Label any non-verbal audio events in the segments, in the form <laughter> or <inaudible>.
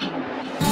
Música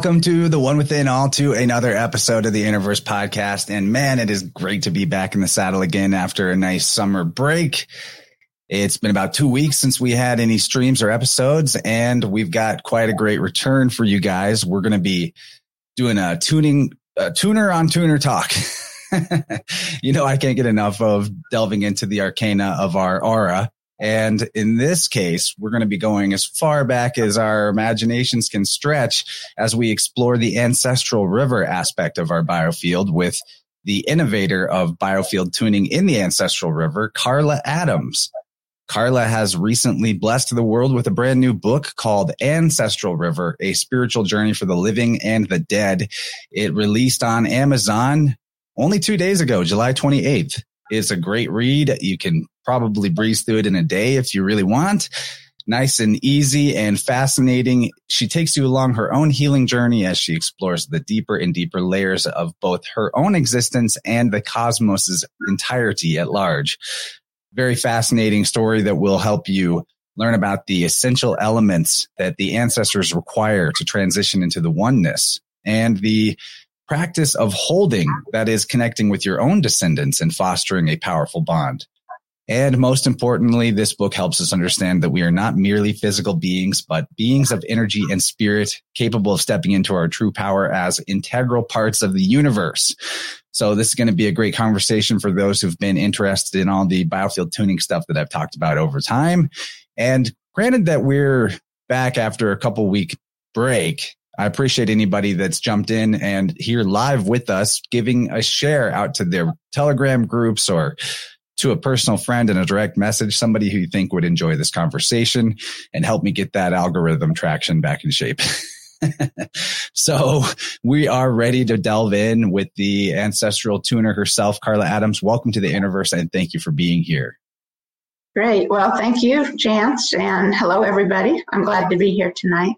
Welcome to the One Within All to another episode of the Innerverse podcast. And man, it is great to be back in the saddle again after a nice summer break. It's been about two weeks since we had any streams or episodes, and we've got quite a great return for you guys. We're going to be doing a tuning, a tuner on tuner talk. <laughs> you know, I can't get enough of delving into the arcana of our aura. And in this case, we're going to be going as far back as our imaginations can stretch as we explore the ancestral river aspect of our biofield with the innovator of biofield tuning in the ancestral river, Carla Adams. Carla has recently blessed the world with a brand new book called Ancestral River, a spiritual journey for the living and the dead. It released on Amazon only two days ago, July 28th. It's a great read. You can probably breeze through it in a day if you really want. Nice and easy and fascinating. She takes you along her own healing journey as she explores the deeper and deeper layers of both her own existence and the cosmos's entirety at large. Very fascinating story that will help you learn about the essential elements that the ancestors require to transition into the oneness and the practice of holding, that is connecting with your own descendants and fostering a powerful bond. And most importantly, this book helps us understand that we are not merely physical beings, but beings of energy and spirit capable of stepping into our true power as integral parts of the universe. So this is going to be a great conversation for those who've been interested in all the biofield tuning stuff that I've talked about over time. And granted that we're back after a couple week break, I appreciate anybody that's jumped in and here live with us, giving a share out to their Telegram groups or to a personal friend in a direct message, somebody who you think would enjoy this conversation and help me get that algorithm traction back in shape. <laughs> so we are ready to delve in with the ancestral tuner herself, Carla Adams. Welcome to the Innerverse and thank you for being here. Great. Well, thank you, Chance, and hello, everybody. I'm glad to be here tonight.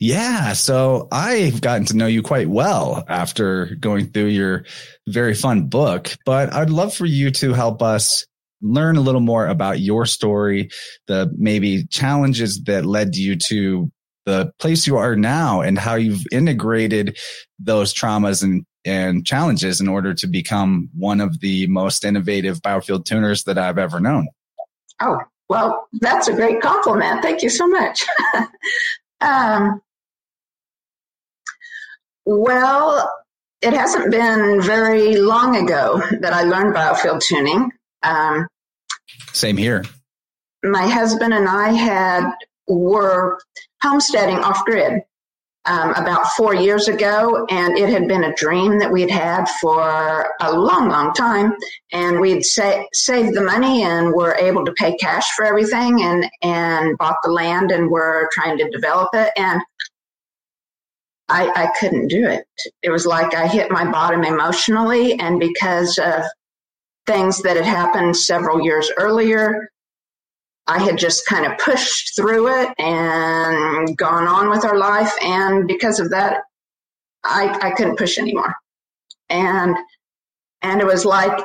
Yeah. So I've gotten to know you quite well after going through your very fun book, but I'd love for you to help us learn a little more about your story, the maybe challenges that led you to the place you are now and how you've integrated those traumas and and challenges in order to become one of the most innovative biofield tuners that I've ever known. Oh, well, that's a great compliment. Thank you so much. <laughs> um, well, it hasn't been very long ago that I learned biofield tuning. Um, Same here. my husband and I had were homesteading off grid um, about four years ago, and it had been a dream that we'd had for a long, long time. And we'd sa- saved the money and were able to pay cash for everything, and and bought the land, and were trying to develop it. And I, I couldn't do it. It was like I hit my bottom emotionally, and because of things that had happened several years earlier, I had just kind of pushed through it and gone on with our life. And because of that, I, I couldn't push anymore. And And it was like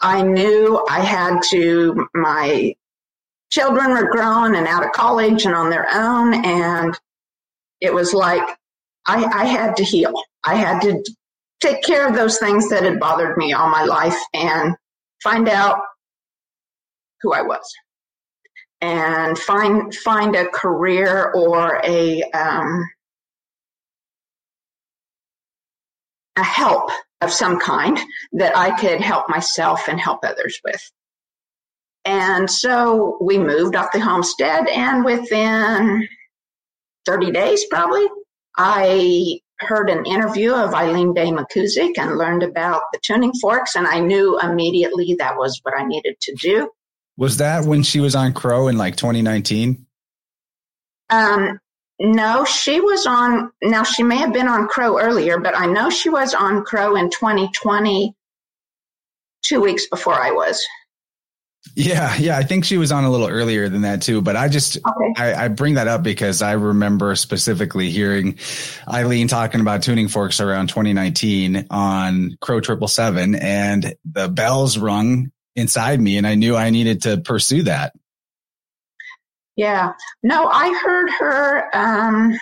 I knew I had to, my children were grown and out of college and on their own. And it was like I, I had to heal. I had to take care of those things that had bothered me all my life and find out who I was and find find a career or a um, a help of some kind that I could help myself and help others with. And so we moved off the homestead, and within 30 days, probably, I heard an interview of Eileen Day McKusick and learned about the tuning forks, and I knew immediately that was what I needed to do. Was that when she was on Crow in like 2019? Um, no, she was on. Now she may have been on Crow earlier, but I know she was on Crow in 2020, two weeks before I was. Yeah, yeah, I think she was on a little earlier than that too. But I just Okay. I, I bring that up because I remember specifically hearing Eileen talking about tuning forks around 2019 on Crow Triple Seven, and the bells rung inside me, and I knew I needed to pursue that. Yeah. No, I heard her. Um,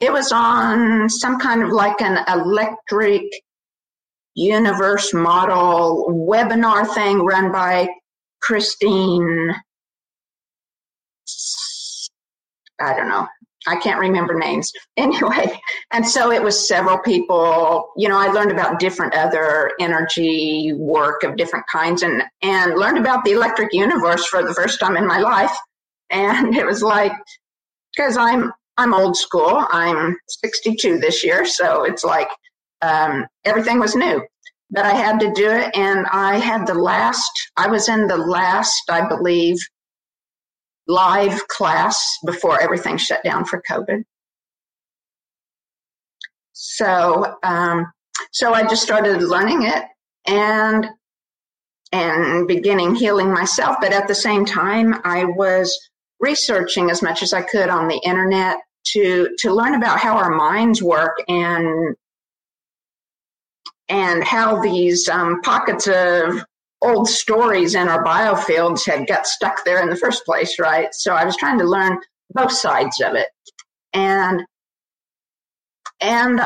it was on some kind of like an electric universe model webinar thing run by Christine. I don't know. I can't remember names. <laughs> Anyway, and so it was several people. You know, I learned about different other energy work of different kinds and, and learned about the electric universe for the first time in my life and it was like because i'm i'm old school i'm 62 this year so it's like um, everything was new but i had to do it. And i had the last i was in the last i believe live class before everything shut down for covid. So um, so i just started learning it and and beginning healing myself. But at the same time i was researching as much as I could on the internet to to learn about how our minds work and and how these um, pockets of old stories in our biofields had got stuck there in the first place, right? So I was trying to learn both sides of it, and and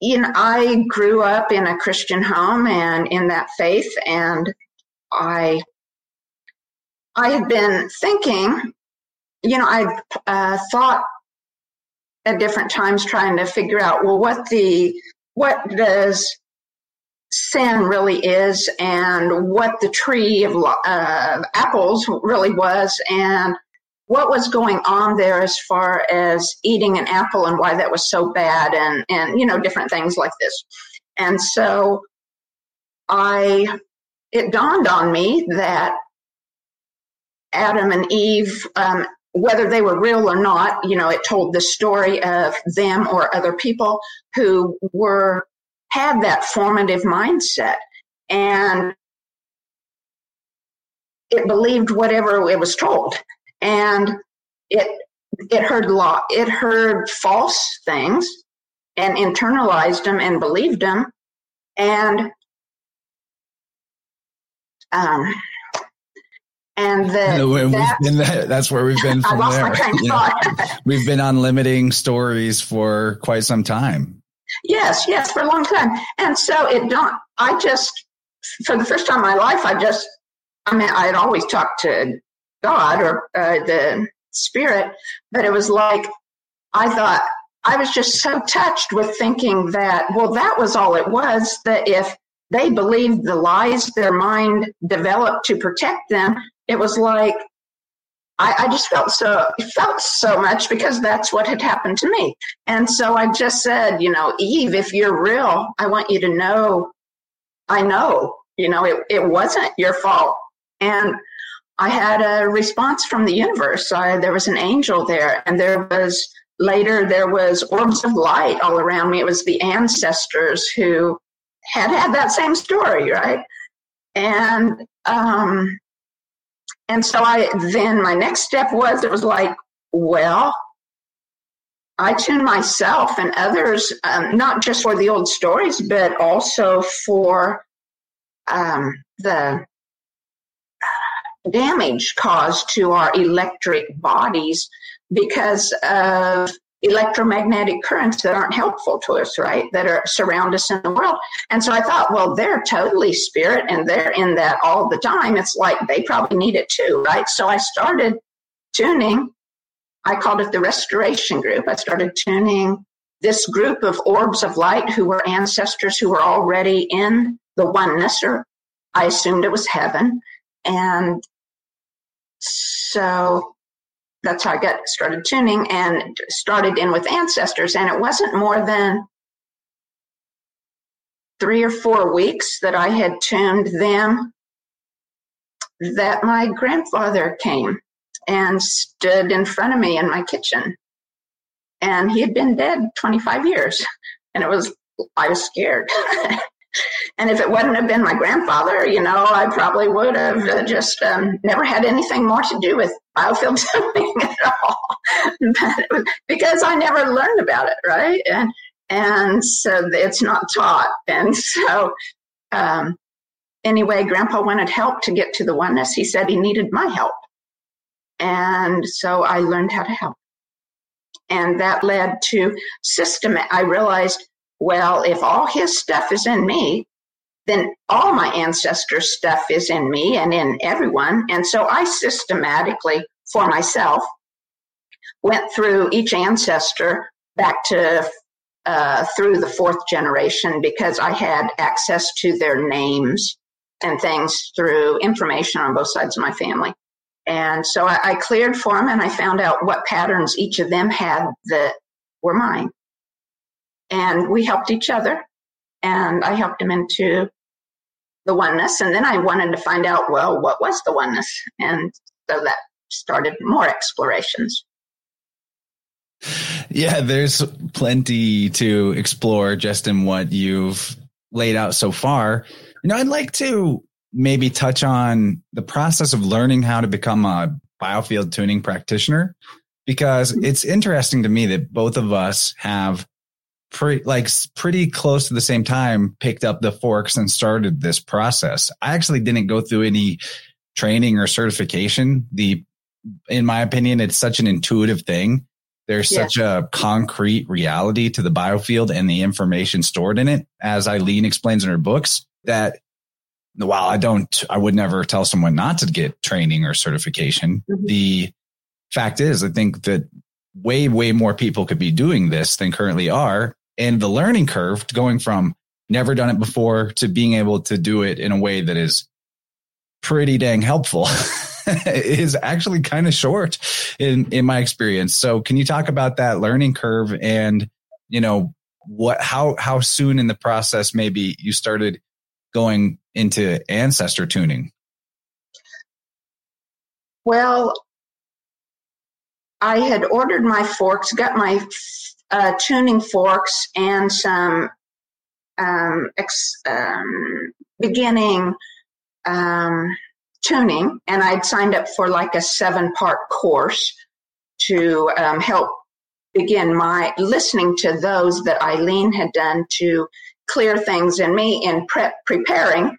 you know I grew up in a Christian home and in that faith, and I I had been thinking, you know, I uh, thought at different times trying to figure out, well, what the what does sin really is, and what the tree of uh, apples really was, and what was going on there as far as eating an apple and why that was so bad, and and you know different things like this, and so I it dawned on me that Adam and Eve, um, whether they were real or not, you know, it told the story of them or other people who were had that formative mindset. And it believed whatever it was told. And it it heard law it heard false things and internalized them and believed them. And um and the, And <laughs> we've been <laughs> that- that's where we've been <laughs> from there. my You know, we've been on limiting stories for quite some time. Yes, yes, for a long time. And so it don't, I just, for the first time in my life, I just, I mean, I had always talked to God or uh, the spirit, but it was like, I thought, I was just so touched with thinking that, well, that was all it was, that if they believed the lies their mind developed to protect them, it was like, I, I just felt so felt so much because that's what had happened to me. And so I just said, you know, Eve, if you're real, I want you to know, I know, you know, it, it wasn't your fault. And I had a response from the universe. I, there was an angel there, and there was later there was orbs of light all around me. It was the ancestors who had had that same story, right? And um, and so I then my next step was it was like, well, I tune myself and others, um, not just for the old stories, but also for um, the damage caused to our electric bodies because of electromagnetic currents that aren't helpful to us, right? That are surround us in the world. And so I thought, well, they're totally spirit and they're in that all the time. It's like they probably need it too, right? So I started tuning. I called it the restoration group. I started tuning this group of orbs of light who were ancestors who were already in the oneness, or I assumed it was heaven. And so that's how I got started tuning and started in with ancestors. And it wasn't more than three or four weeks that I had tuned them that my grandfather came and stood in front of me in my kitchen. And he had been dead 25 years. And it was, I was scared. <laughs> And if it wouldn't have been my grandfather, you know, I probably would have uh, just um, never had anything more to do with biofield <laughs> tuning at all, because I never learned about it, right? And and so it's not taught. And so, um, anyway, Grandpa wanted help to get to the oneness. He said he needed my help, and so I learned how to help. And that led to system. I realized well, if all his stuff is in me, then all my ancestor stuff is in me and in everyone. And so I systematically, for myself, went through each ancestor back to uh, through the fourth generation because I had access to their names and things through information on both sides of my family. And so I, I cleared for them and I found out what patterns each of them had that were mine and we helped each other and i helped him into the oneness and then i wanted to find out well what was the oneness? And so that started more explorations. Yeah there's plenty to explore just in what you've laid out so far. You know i'd like to maybe touch on the process of learning how to become a biofield tuning practitioner because it's interesting to me that both of us have pretty like pretty close to the same time picked up the forks and started this process. I actually didn't go through any training or certification. The in my opinion, it's such an intuitive thing. There's yeah. such a concrete reality to the biofield and the information stored in it, as Eileen explains in her books, that while I don't, I would never tell someone not to get training or certification. Mm-hmm. The fact is, I think that way, way more people could be doing this than currently are and the learning curve going from never done it before to being able to do it in a way that is pretty dang helpful <laughs> is actually kind of short in in my experience. So can you talk about that learning curve and you know what how how soon in the process maybe you started going into ancestor tuning? Well, I had ordered my forks, got my uh, tuning forks and some um, ex, um, beginning um, tuning, and I'd signed up for like a seven part course to um, help begin my listening to those that Eileen had done to clear things in me in prep preparing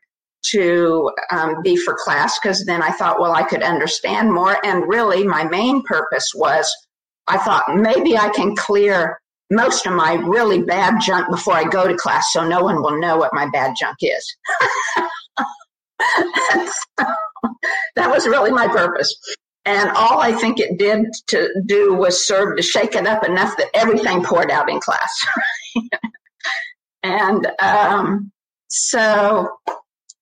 to um, be for class because then I thought, well, I could understand more. And really, my main purpose was I thought maybe I can clear most of my really bad junk before I go to class so no one will know what my bad junk is. <laughs> that was really my purpose. And all I think it did to do was serve to shake it up enough that everything poured out in class. <laughs> and um, so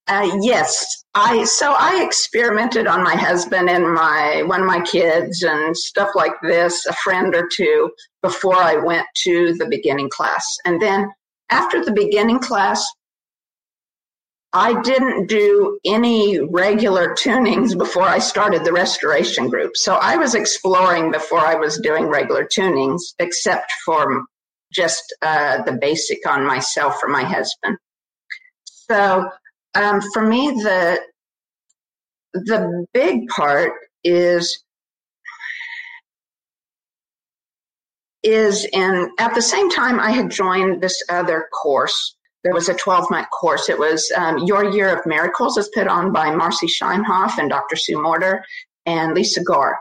uh, yes, I so I experimented on my husband and my one of my kids and stuff like this, a friend or two before I went to the beginning class. And then after the beginning class, I didn't do any regular tunings before I started the restoration group. So I was exploring before I was doing regular tunings, except for just uh, the basic on myself or my husband. So um, for me, the the big part is is in, at the same time, I had joined this other course. There was a 12 month course. It was um, Your Year of Miracles. It's put on by Marci Shimoff and Dr. Sue Morter and Lisa Garr.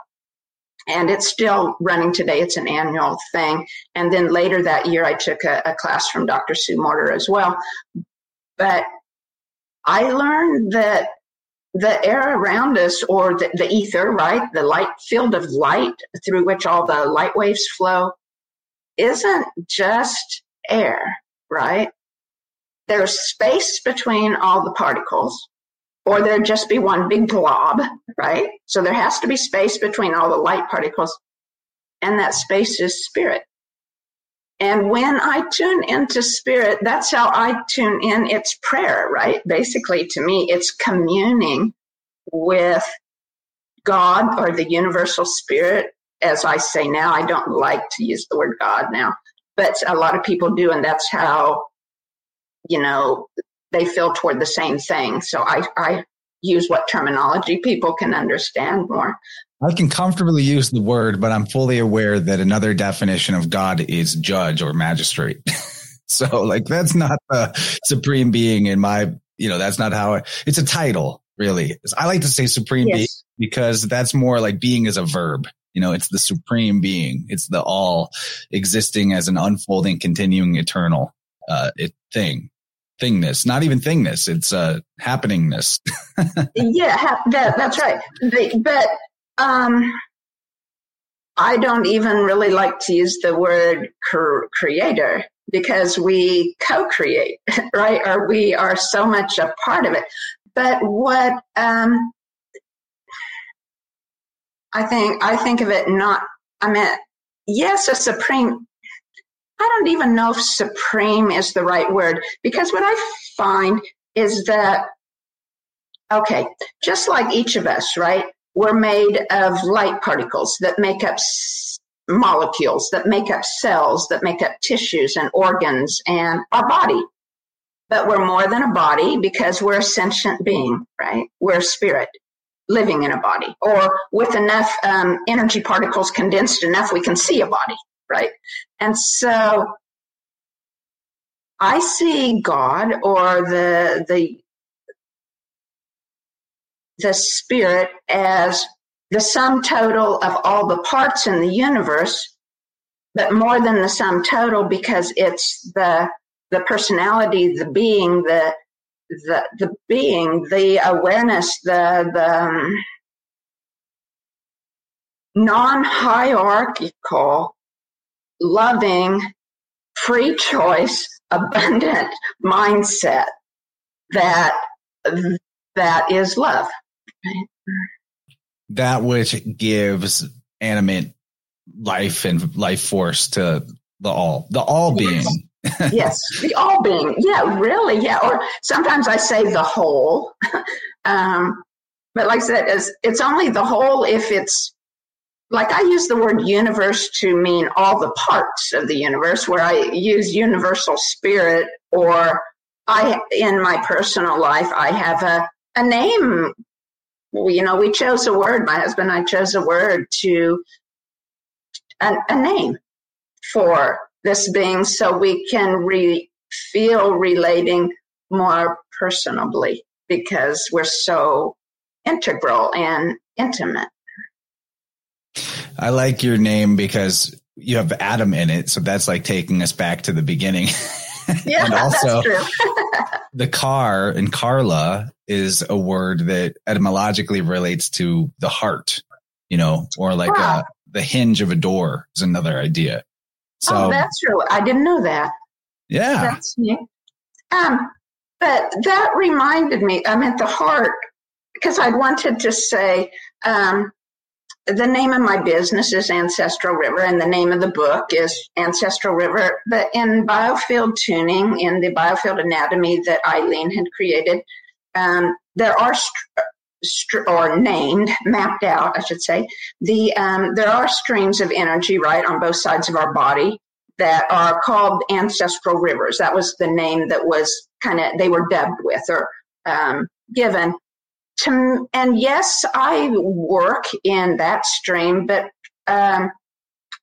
And it's still running today. It's an annual thing. And then later that year, I took a, a class from Dr. Sue Morter as well. But I learned that the air around us or the, the, ether, right? The light field of light through which all the light waves flow isn't just air, right? There's space between all the particles or there'd just be one big blob, right? So there has to be space between all the light particles and that space is spirit. And when I tune into spirit, that's how I tune in. It's prayer, right? Basically, to me, it's communing with God or the universal spirit. As I say now, I don't like to use the word God now, but a lot of people do. And that's how, you know, they feel toward the same thing. So I, I use what terminology people can understand more. I can comfortably use the word, but I'm fully aware that another definition of God is judge or magistrate. <laughs> so like that's not the supreme being in my, you know, that's not how it, it's a title really. I like to say supreme yes. being because that's more like being as a verb. You know, it's the supreme being. It's the all existing as an unfolding, continuing, eternal, uh, it, thing thingness, not even thingness. It's uh, happeningness. <laughs> yeah, ha- that, that's right. but um, I don't even really like to use the word cr- creator because we co-create, <laughs> right? Or we are so much a part of it. But what um, I think I think of it not. I mean, yes, a supreme. I don't even know if supreme is the right word because what I find is that okay, just like each of us, right? Were made of light particles that make up s- molecules, that make up cells, that make up tissues and organs and our body. But we're more than a body because we're a sentient being, right? We're a spirit living in a body or with enough um, energy particles condensed enough we can see a body, right? And so I see God or the, the the spirit as the sum total of all the parts in the universe, but more than the sum total because it's the the personality, the being, the the the being, the awareness, the the um, non-hierarchical, loving, free choice, abundant mindset that that is love. That which gives animate life and life force to the all, the all being. Yes, <laughs> yes the all being. Yeah, really. Yeah. Or sometimes I say the whole. <laughs> um, but like I said, it's, it's only the whole if it's like I use the word universe to mean all the parts of the universe, where I use universal spirit, or I, in my personal life, I have a, a name you know, we chose a word. My husband and I chose a word to a, a name for this being, so we can re, feel relating more personably because we're so integral and intimate. I like your name because you have Adam in it, so that's like taking us back to the beginning. <laughs> <laughs> Yeah, and also <laughs> the car and Carla is a word that etymologically relates to the heart, you know, or like uh, the hinge of a door is another idea. So oh, that's true. I didn't know that. Yeah. That's neat. Um, but that reminded me, I meant the heart, because I wanted to say, um, the name of my business is Ancestral River, and the name of the book is Ancestral River. But in biofield tuning, in the biofield anatomy that Eileen had created, um, there are or named, mapped out, I should say. The um, there are streams of energy right on both sides of our body that are called ancestral rivers. That was the name that was kind of they were dubbed with or um, given. To, and yes, I work in that stream, but um,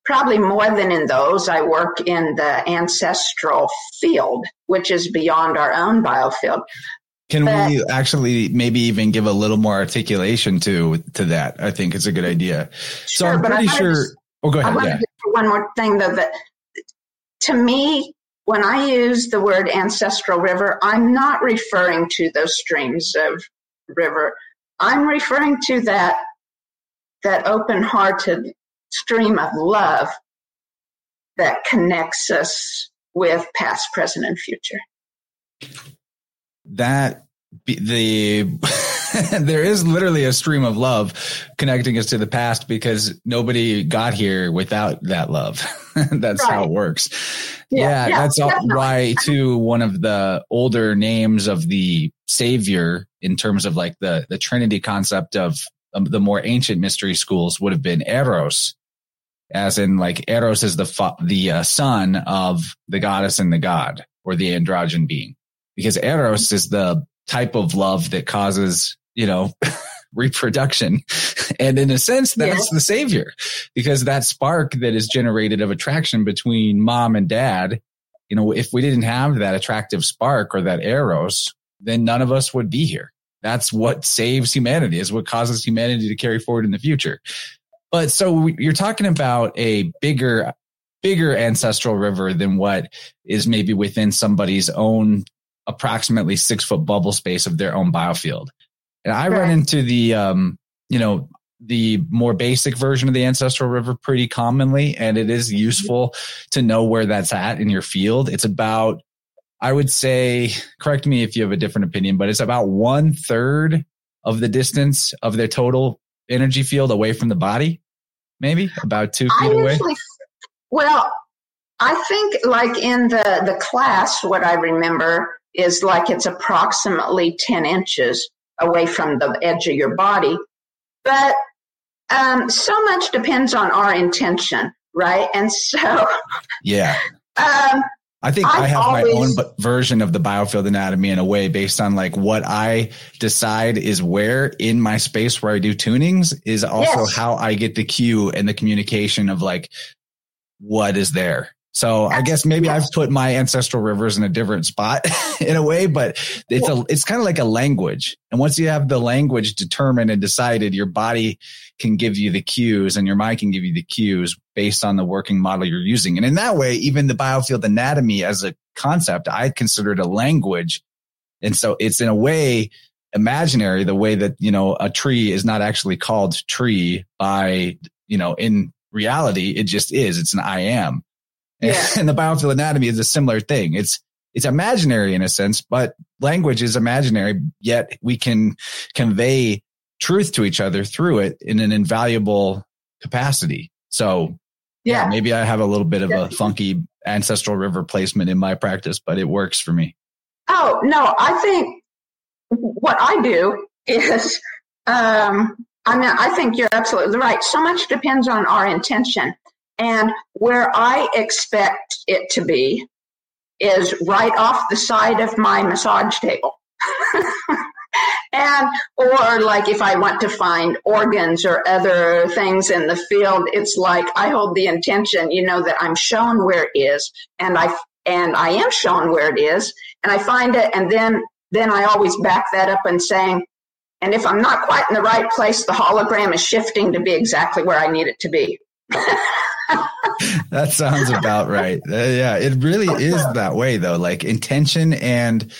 probably more than in those, I work in the ancestral field, which is beyond our own biofield. Can but, we actually maybe even give a little more articulation to to that? I think it's a good idea. Sure, so I'm pretty sure. Just, oh, go ahead. Yeah. One more thing though that to me, when I use the word ancestral river, I'm not referring to those streams of river. I'm referring to that that open-hearted stream of love that connects us with past, present, and future. That the <laughs> <laughs> there is literally a stream of love connecting us to the past because nobody got here without that love. <laughs> that's right. how it works. Yeah, yeah, yeah that's all, why too one of the older names of the savior in terms of like the the trinity concept of um, the more ancient mystery schools would have been eros as in like eros is the fa- the uh, son of the goddess and the god or the androgen being because eros is the type of love that causes you know <laughs> reproduction and in a sense that's yeah. the savior because that spark that is generated of attraction between mom and dad you know if we didn't have that attractive spark or that eros then none of us would be here that's what saves humanity is what causes humanity to carry forward in the future but so you're talking about a bigger, bigger ancestral river than what is maybe within somebody's own approximately six foot bubble space of their own biofield. And I right. run into the, um, you know, the more basic version of the ancestral river pretty commonly, and it is useful to know where that's at in your field. It's about, I would say, correct me if you have a different opinion, but it's about one third of the distance of their total energy field away from the body maybe about two feet away? Well, I think like in the, the class, what I remember is like it's approximately 10 inches away from the edge of your body. But um, so much depends on our intention, right? And so, yeah. <laughs> Um, I think I've i have always, my own version of the biofield anatomy in a way based on like what I decide is where in my space where I do tunings is also yes. how I get the cue and the communication of like what is there. So I guess maybe I've put my ancestral rivers in a different spot <laughs> in a way, but it's a, it's kind of like a language. And once you have the language determined and decided, your body can give you the cues and your mind can give you the cues based on the working model you're using. And in that way, even the biofield anatomy as a concept, I consider it a language. And so it's in a way imaginary, the way that, you know, a tree is not actually called tree by, you know, in reality, it just is. It's an I am. Yeah. <laughs> And the biofield anatomy is a similar thing. It's it's imaginary in a sense, but language is imaginary, yet we can convey truth to each other through it in an invaluable capacity. So yeah, yeah maybe I have a little bit of yeah. a funky ancestral river placement in my practice, but it works for me. Oh, no, I think what I do is, um, I mean, I think you're absolutely right. So much depends on our intention. And where I expect it to be is right off the side of my massage table. <laughs> and or like if I want to find organs or other things in the field, it's like I hold the intention, you know, that I'm shown where it is and I and I am shown where it is and I find it and then then I always back that up and saying, and if I'm not quite in the right place, the hologram is shifting to be exactly where I need it to be. <laughs> <laughs> that sounds about right. Uh, yeah, it really is that way though. Like intention and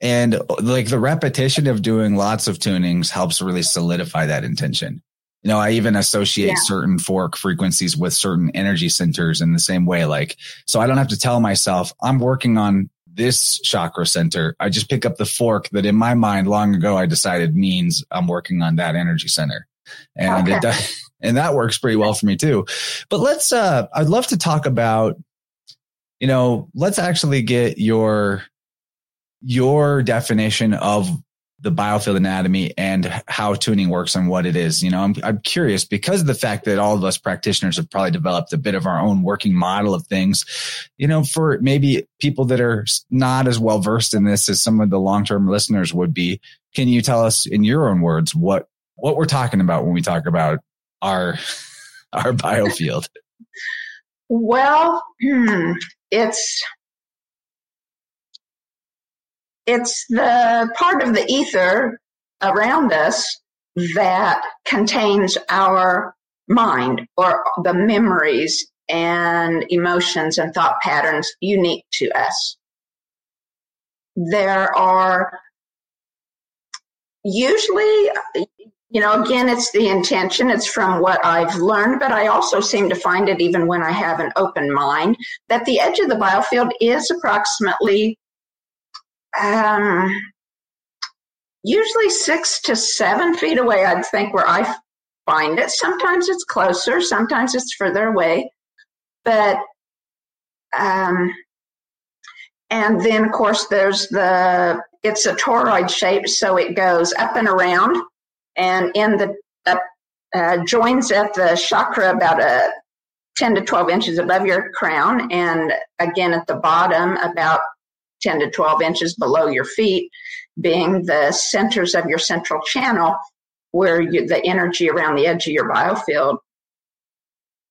and like the repetition of doing lots of tunings helps really solidify that intention. You know, I even associate yeah. certain fork frequencies with certain energy centers in the same way. Like, so I don't have to tell myself I'm working on this chakra center. I just pick up the fork that in my mind long ago I decided means I'm working on that energy center. And okay. it does, and that works pretty well for me too. But let's, uh, I'd love to talk about, you know, let's actually get your, your definition of the biofield anatomy and how tuning works and what it is. You know, I'm, I'm curious because of the fact that all of us practitioners have probably developed a bit of our own working model of things, you know, for maybe people that are not as well versed in this as some of the long-term listeners would be. Can you tell us in your own words what, what we're talking about when we talk about our <laughs> our biofield. Well, hmm, it's it's the part of the ether around us that contains our mind or the memories and emotions and thought patterns unique to us. There are usually you know, again, it's the intention. It's from what I've learned, but I also seem to find it even when I have an open mind that the edge of the biofield is approximately um, usually six to seven feet away, I'd think, where I find it. Sometimes it's closer, sometimes it's further away. But, um, and then, of course, there's the, it's a toroid shape, so it goes up and around and in the uh, uh, joins at the chakra about a 10 to 12 inches above your crown, and again at the bottom about 10 to 12 inches below your feet, being the centers of your central channel where you, the energy around the edge of your biofield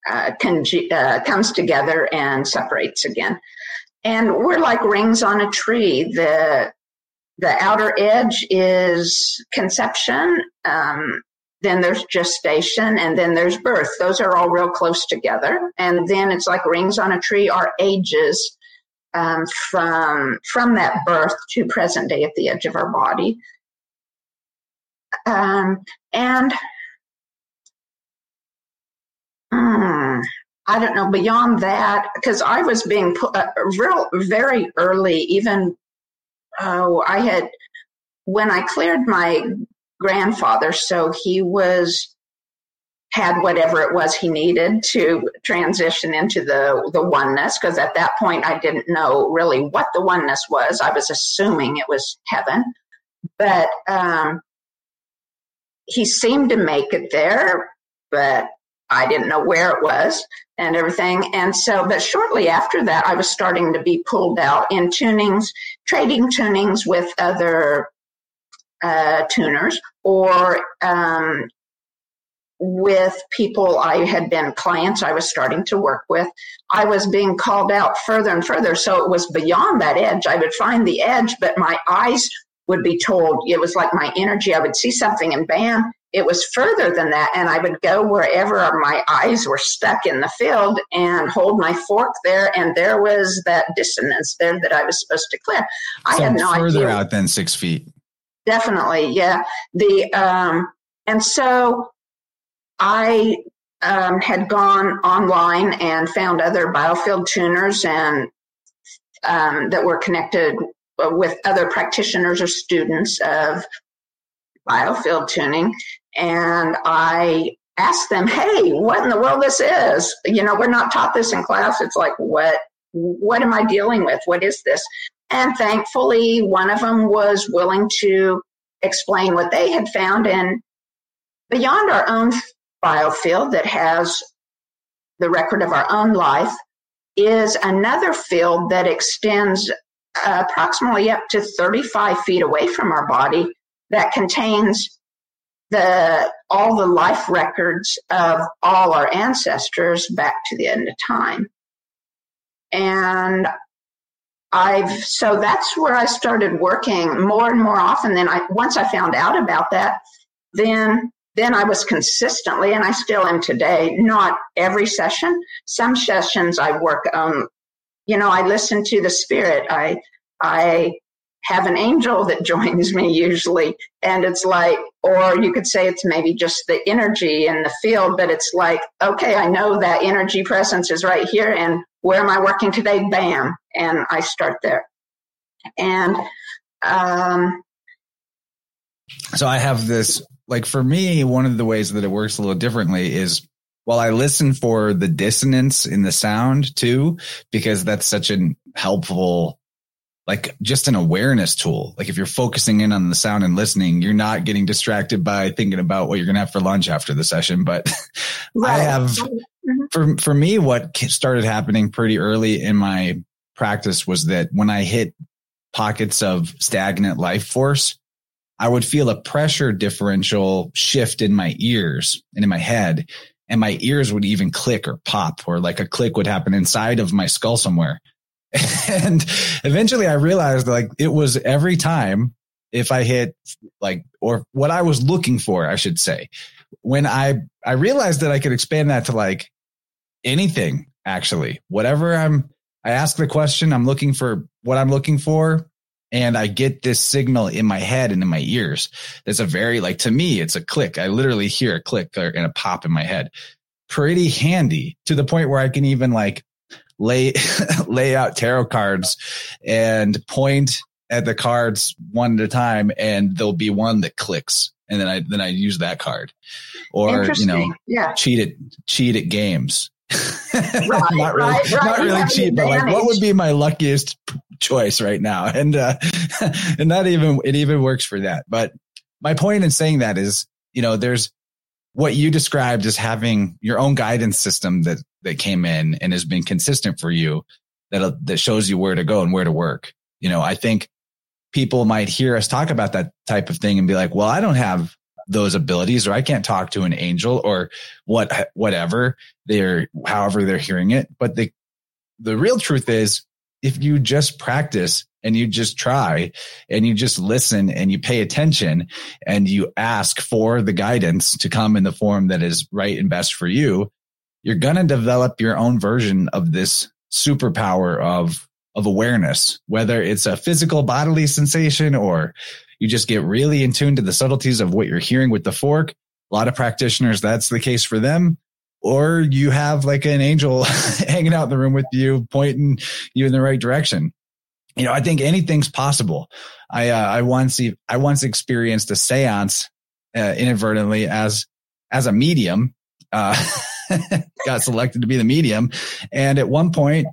uh, uh, comes together and separates again. And we're like rings on a tree. The the outer edge is conception, um, then there's gestation, and then there's birth. Those are all real close together. And then it's like rings on a tree are ages um, from from that birth to present day at the edge of our body. Um, and hmm, I don't know beyond that because I was being put uh, real very early, even oh, I had, when I cleared my grandfather, so he was, had whatever it was he needed to transition into the, the oneness, because at that point I didn't know really what the oneness was. I was assuming it was heaven. But um, he seemed to make it there, but I didn't know where it was and everything. And so, but shortly after that, I was starting to be pulled out in tunings, trading tunings with other uh, tuners or um, with people I had been clients I was starting to work with. I was being called out further and further. So it was beyond that edge. I would find the edge, but my eyes would be told it was like my energy. I would see something and bam, it was further than that. And I would go wherever my eyes were stuck in the field and hold my fork there. And there was that dissonance there that I was supposed to clear. I so had no further idea. out than six feet. Definitely. Yeah. The, um, and so I, um, had gone online and found other biofield tuners and, um, that were connected with other practitioners or students of biofield tuning and I asked them, "Hey, what in the world this is? You know, we're not taught this in class. It's like, what what am I dealing with? What is this?" And thankfully, one of them was willing to explain what they had found and beyond our own biofield that has the record of our own life is another field that extends approximately up to 35 feet away from our body that contains the all the life records of all our ancestors back to the end of time. And I've so that's where I started working more and more often. Then I once I found out about that, then then I was consistently, and I still am today. Not every session. Some sessions I work on. You know, I listen to the spirit. I I have an angel that <laughs> joins me usually. And it's like, or you could say it's maybe just the energy in the field, but it's like, okay, I know that energy presence is right here. And where am I working today? Bam. And I start there. And, um, so I have this, like for me, one of the ways that it works a little differently is while I listen for the dissonance in the sound too, because that's such an helpful like just an awareness tool. Like if you're focusing in on the sound and listening, you're not getting distracted by thinking about what you're going to have for lunch after the session. But <laughs> right. I have, mm-hmm. for, for me, what started happening pretty early in my practice was that when I hit pockets of stagnant life force, I would feel a pressure differential shift in my ears and in my head. And my ears would even click or pop or like a click would happen inside of my skull somewhere. <laughs> and eventually I realized like it was every time if I hit like, or what I was looking for, I should say, when I, I realized that I could expand that to like anything actually, whatever I'm, I ask the question, I'm looking for what I'm looking for. And I get this signal in my head and in my ears. That's a very, like, to me, it's a click. I literally hear a click or, and a pop in my head. Pretty handy to the point where I can even like lay, <laughs> lay out tarot cards and point at the cards one at a time and there'll be one that clicks and then I then I use that card. Or you know, yeah. cheat at cheat at games. <laughs> Right, not really right, right. not really cheat, but like what would be my luckiest choice right now? <laughs> And uh and that even it even works for that. But my point in saying that is, you know, there's what you described as having your own guidance system that that came in and has been consistent for you that that shows you where to go and where to work. You know, I think people might hear us talk about that type of thing and be like, well, I don't have those abilities or I can't talk to an angel or what, whatever they're, however they're hearing it. But the, the real truth is if you just practice and you just try and you just listen and you pay attention and you ask for the guidance to come in the form that is right and best for you, you're going to develop your own version of this superpower of of awareness, whether it's a physical bodily sensation or you just get really in tune to the subtleties of what you're hearing with the fork. A lot of practitioners, that's the case for them. Or you have like an angel <laughs> hanging out in the room with you, pointing you in the right direction. You know, I think anything's possible. I, uh, I once, I once experienced a seance, uh, inadvertently as, as a medium, uh, <laughs> got selected to be the medium. And at one point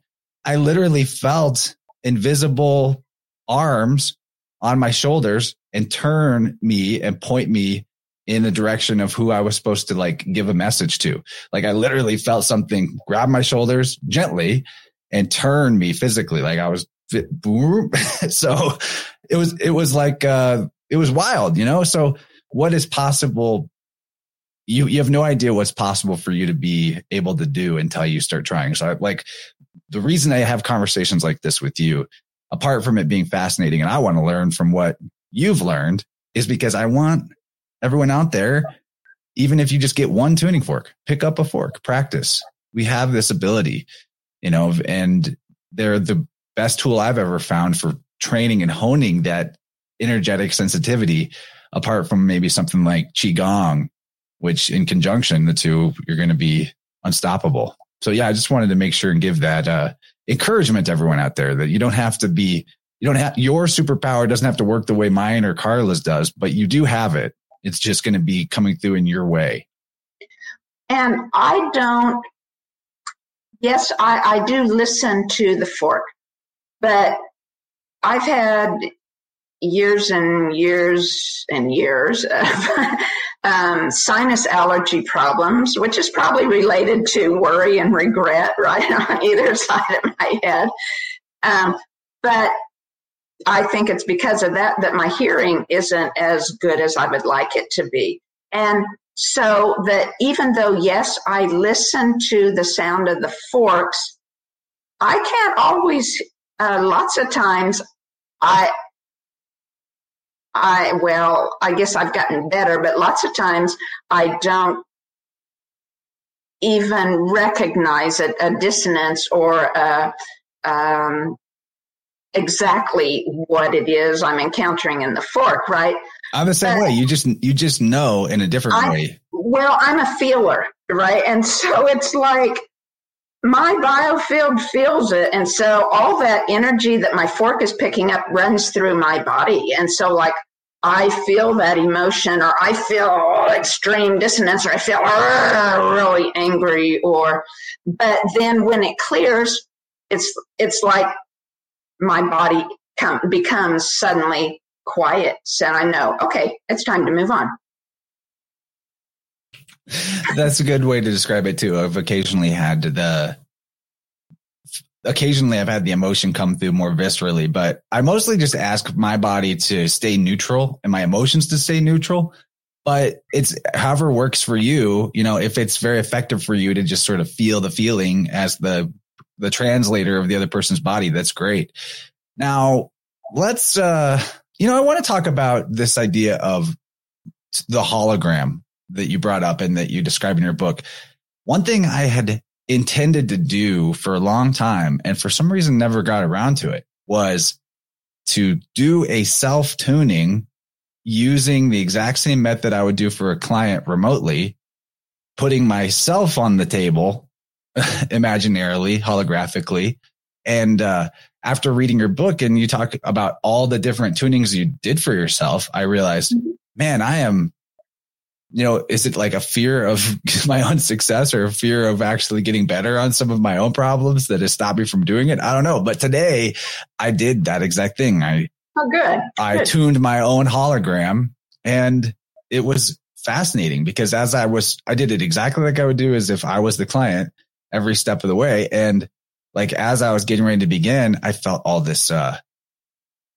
I literally felt invisible arms on my shoulders and turn me and point me in the direction of who I was supposed to like give a message to. Like I literally felt something grab my shoulders gently and turn me physically. Like I was, <laughs> so it was, it was like, uh, it was wild, you know? So what is possible? You, you have no idea what's possible for you to be able to do until you start trying. So I, like the reason I have conversations like this with you, apart from it being fascinating and I want to learn from what you've learned is because I want everyone out there, even if you just get one tuning fork, pick up a fork, practice. We have this ability, you know, and they're the best tool I've ever found for training and honing that energetic sensitivity apart from maybe something like Qigong, which in conjunction, the two, you're going to be unstoppable. So yeah, I just wanted to make sure and give that uh, encouragement to everyone out there that you don't have to be, you don't have your superpower doesn't have to work the way mine or Carla's does, but you do have it. It's just going to be coming through in your way. And I don't, yes, I, I do listen to the fork, but I've had years and years and years of <laughs> um, sinus allergy problems, which is probably related to worry and regret, right <laughs> on either <laughs> side of my head. Um, but I think it's because of that that my hearing isn't as good as I would like it to be. And so that even though, yes, I listen to the sound of the forks, I can't always, uh, lots of times, I, I, well, I guess I've gotten better, but lots of times I don't even recognize a, a dissonance or a, um, exactly what it is I'm encountering in the fork, right? I'm the same But- way. You just, you just know in a different I- way. Well, I'm a feeler, right? And so it's like my biofield feels it. And so all that energy that my fork is picking up runs through my body. And so, like, I feel that emotion, or I feel extreme dissonance, or I feel really angry, or, but then when it clears, it's, it's like my body come, becomes suddenly quiet. So I know, okay, it's time to move on. That's a good way to describe it too. I've occasionally had the occasionally I've had the emotion come through more viscerally, but I mostly just ask my body to stay neutral and my emotions to stay neutral. but it's however works for you. You know, if it's very effective for you to just sort of feel the feeling as the the translator of the other person's body, that's great. Now, let's uh you know, I want to talk about this idea of the hologram that you brought up and that you describe in your book. One thing I had intended to do for a long time and for some reason never got around to it was to do a self tuning using the exact same method I would do for a client remotely, putting myself on the table <laughs> imaginarily, holographically. And uh, after reading your book and you talk about all the different tunings you did for yourself, I realized, mm-hmm. man, I am you know, is it like a fear of <laughs> my own success or a fear of actually getting better on some of my own problems that has stopped me from doing it? I don't know. But today I did that exact thing. I, oh, good. I good. tuned my own hologram and it was fascinating because as I was, I did it exactly like I would do as if I was the client every step of the way. And like, as I was getting ready to begin, I felt all this, uh,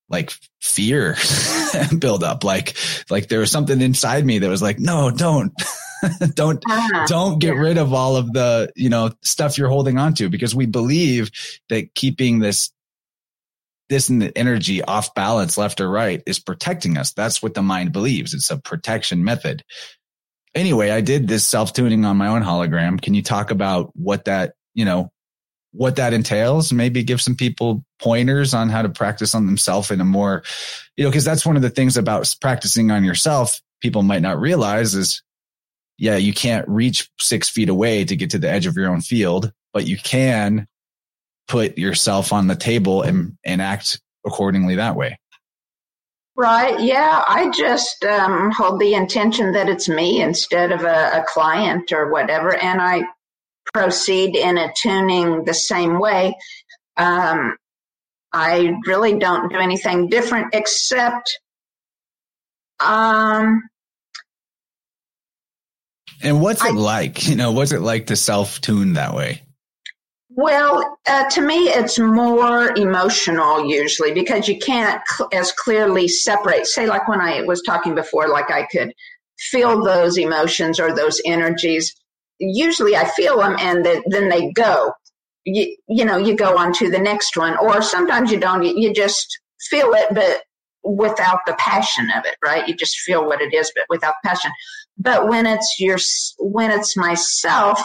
like fear <laughs> build up. Like, like there was something inside me that was like, no, don't, <laughs> don't, uh, don't get yeah. rid of all of the, you know, stuff you're holding on to because we believe that keeping this, this and the energy off balance left or right is protecting us. That's what the mind believes. It's a protection method. Anyway, I did this self tuning on my own hologram. Can you talk about what that, you know, what that entails, maybe give some people pointers on how to practice on themselves in a more, you know, because that's one of the things about practicing on yourself people might not realize is, yeah, you can't reach six feet away to get to the edge of your own field, but you can put yourself on the table and, and act accordingly that way. Right. Yeah. I just um, hold the intention that it's me instead of a, a client or whatever. And I proceed in attuning the same way. Um, I really don't do anything different except um, and what's it I, like? You know, what's it like to self tune that way? Well, uh, to me, it's more emotional usually because you can't cl- as clearly separate. Say, like when I was talking before, like I could feel those emotions or those energies usually I feel them and the, then they go. You, you know, you go on to the next one, or sometimes you don't. You, just feel it, but without the passion of it, right? You just feel what it is, but without passion. But when it's your, when it's myself,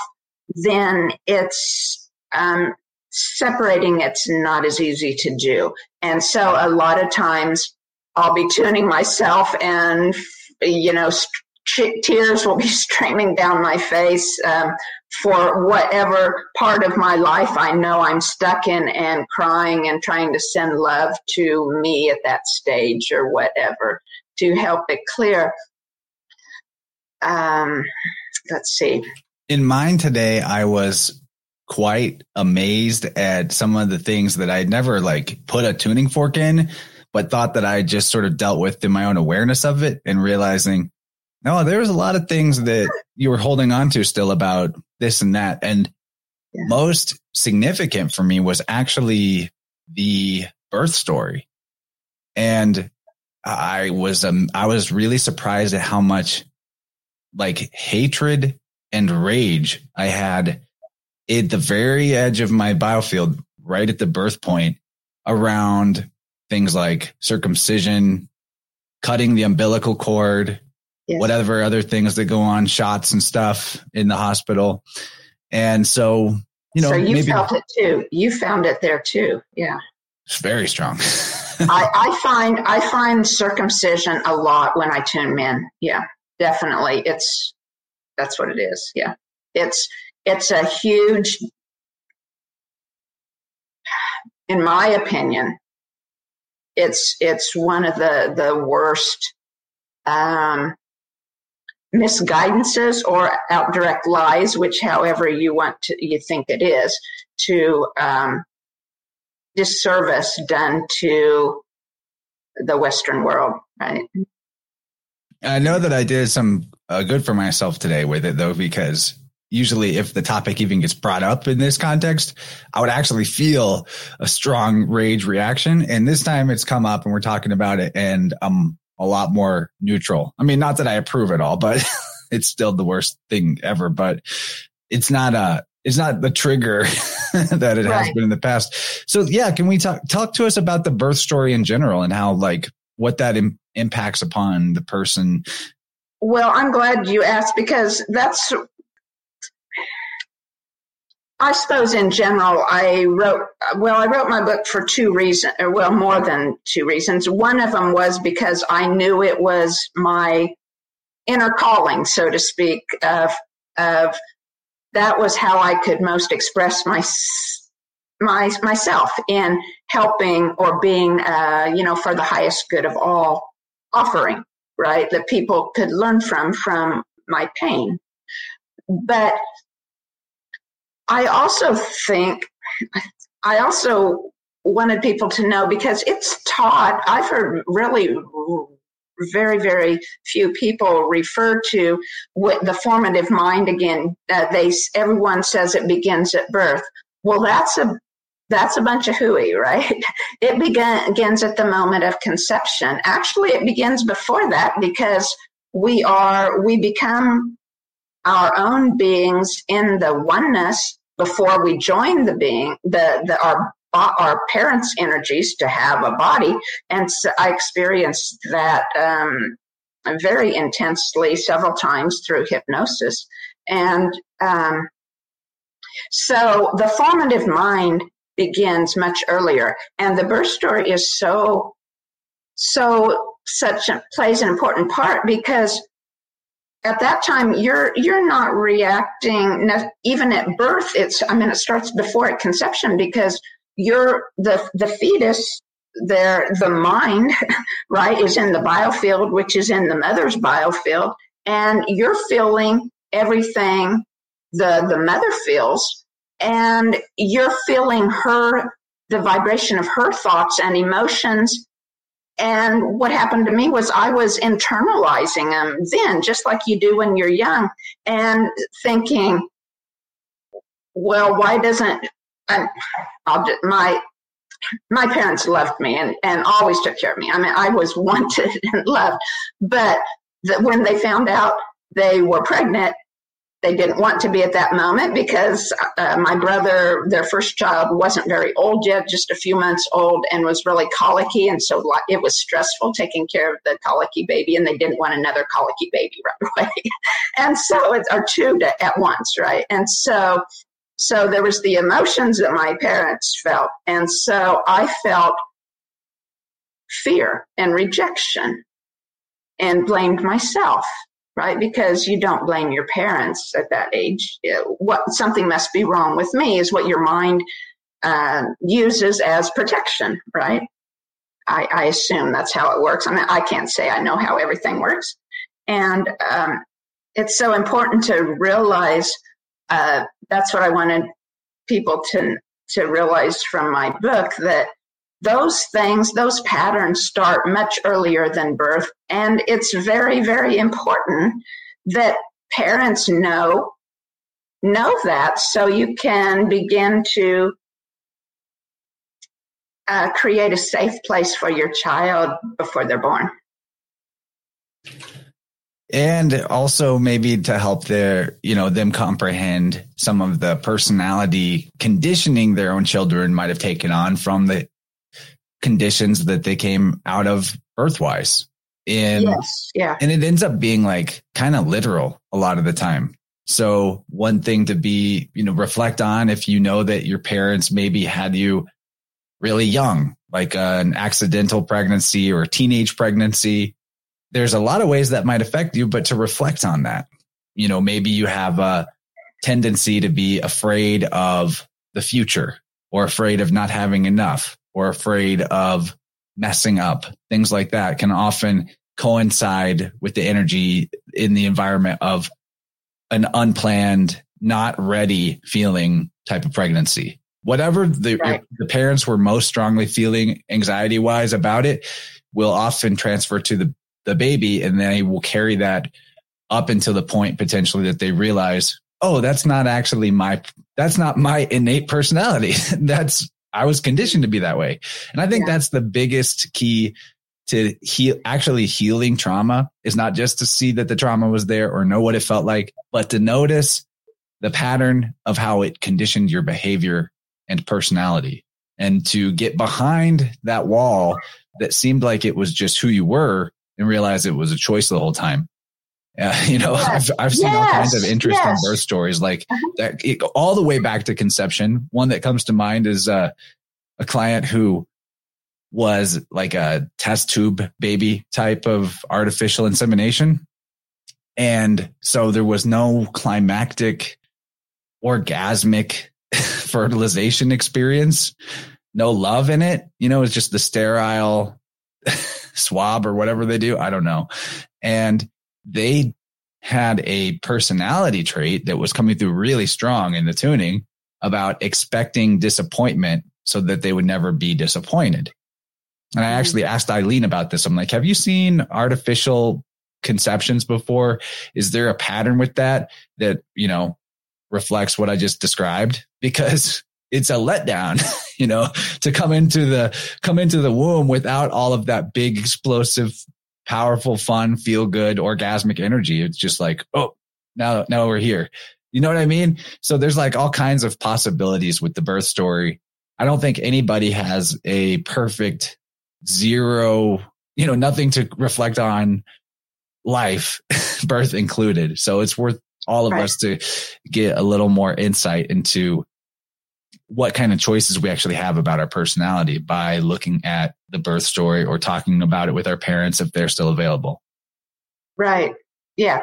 then it's um, separating. It's not as easy to do, and so a lot of times I'll be tuning myself and you know tears will be <laughs> streaming down my face um, for whatever part of my life I know I'm stuck in and crying and trying to send love to me at that stage or whatever to help it clear. Um, let's see. In mine today, I was quite amazed at some of the things that I'd never like put a tuning fork in, but thought that I just sort of dealt with in my own awareness of it and realizing no, there was a lot of things that you were holding on to still about this and that. And yeah. most significant for me was actually the birth story. And I was, um, I was really surprised at how much like hatred and rage I had at the very edge of my biofield, right at the birth point around things like circumcision, cutting the umbilical cord, yes. whatever other things that go on, shots and stuff in the hospital. And so, you know, so you maybe, felt it too. You found it there too. Yeah. It's very strong. <laughs> I, I find I find circumcision a lot when I tune men. Yeah, definitely. It's that's what it is. Yeah. It's it's a huge in my opinion, it's it's one of the the worst um, misguidances or out direct lies, which however you want to, you think it is, to um, disservice done to the Western world, right? I know that I did some uh, good for myself today with it though, because usually if the topic even gets brought up in this context, I would actually feel a strong rage reaction. And this time it's come up and we're talking about it and I'm a lot more neutral. I mean, not that I approve at all, but <laughs> it's still the worst thing ever, but it's not a, it's not the trigger <laughs> that it right. has been in the past. So yeah, can we talk, talk to us about the birth story in general and how like what that Im- impacts upon the person? Well, I'm glad you asked because that's I suppose in general, I wrote, well, I wrote my book for two reasons, or well, more than two reasons. One of them was because I knew it was my inner calling, so to speak, of, of that was how I could most express my, my, myself in helping or being, uh, you know, for the highest good of all offering, right? That people could learn from, from my pain. But I also think, I also wanted people to know because it's taught, I've heard really very, very few people refer to the formative mind again. Uh, they, everyone says it begins at birth. Well, that's a that's a bunch of hooey, right? <laughs> It begins at the moment of conception. Actually, it begins before that because we are, we become our own beings in the oneness before we join the being, the, the our our parents' energies to have a body, and so I experienced that um, very intensely several times through hypnosis, and um, so the formative mind begins much earlier, and the birth story is so so such a, plays an important part because at that time you're you're not reacting even at birth it's i mean it starts before at conception because you're the the fetus there the mind <laughs> right is in the biofield which is in the mother's biofield and you're feeling everything the the mother feels and you're feeling her the vibration of her thoughts and emotions and what happened to me was I was internalizing them then, just like you do when you're young, and thinking, well, why doesn't I, my my parents loved me and, and always took care of me. I mean, I was <laughs> wanted and loved, but that when they found out they were pregnant, they didn't want to be at that moment because uh, my brother, their first child, wasn't very old yet, just a few months old, and was really colicky. And so it was stressful taking care of the colicky baby, and they didn't want another colicky baby <laughs> right away. and so it's our two to, at once, right? And so, so there was the emotions that my parents felt. And so I felt fear and rejection and blamed myself right? Because you don't blame your parents at that age. What something must be wrong with me is what your mind uh, uses as protection, right? I, I, assume that's how it works. I mean, I can't say I know how everything works, and um, it's so important to realize. Uh, that's what I wanted people to to realize from my book that those things, those patterns start much earlier than birth. And it's very, very important that parents know, know that so you can begin to uh, create a safe place for your child before they're born. And also maybe to help their, you know, them comprehend some of the personality conditioning their own children might have taken on from the conditions that they came out of earthwise. And yes, yeah. And it ends up being like kind of literal a lot of the time. So one thing to be, you know, reflect on if you know that your parents maybe had you really young, like an accidental pregnancy or teenage pregnancy. There's a lot of ways that might affect you, but to reflect on that, you know, maybe you have a tendency to be afraid of the future or afraid of not having enough or afraid of messing up. Things like that can often coincide with the energy in the environment of an unplanned, not ready feeling type of pregnancy. Whatever the, right. the parents were most strongly feeling anxiety wise about it will often transfer to the, the baby and they will carry that up until the point potentially that they realize, oh, that's not actually my, that's not my innate personality. <laughs> that's I was conditioned to be that way. And I think yeah. that's the biggest key to heal, actually healing trauma is not just to see that the trauma was there or know what it felt like, but to notice the pattern of how it conditioned your behavior and personality and to get behind that wall that seemed like it was just who you were and realize it was a choice the whole time. Uh, <laughs> you know, yes. I've, I've seen yes. all kinds of interesting yes. birth stories, like uh-huh. that, it, all the way back to conception. One that comes to mind is uh, a client who was like a test tube baby type of artificial insemination. And so there was no climactic, orgasmic <laughs> fertilization experience, no love in it. You know, it's just the sterile <laughs> swab or whatever they do. I don't know. And they had a personality trait that was coming through really strong in the tuning about expecting disappointment so that they would never be disappointed. And I mm-hmm. actually asked Eileen about this. I'm like, have you seen artificial conceptions before? Is there a pattern with that that, you know, reflects what I just described? <laughs> Because it's a letdown, <laughs> you know, to come into the, come into the womb without all of that big, explosive, powerful, fun, feel good, orgasmic energy. It's just like, oh, now, now we're here. You know what I mean? So there's like all kinds of possibilities with the birth story. I don't think anybody has a perfect zero, you know, nothing to reflect on life, <laughs> birth included. So it's worth all of right. us to get a little more insight into what kind of choices we actually have about our personality by looking at the birth story or talking about it with our parents if they're still available. Right. Yeah.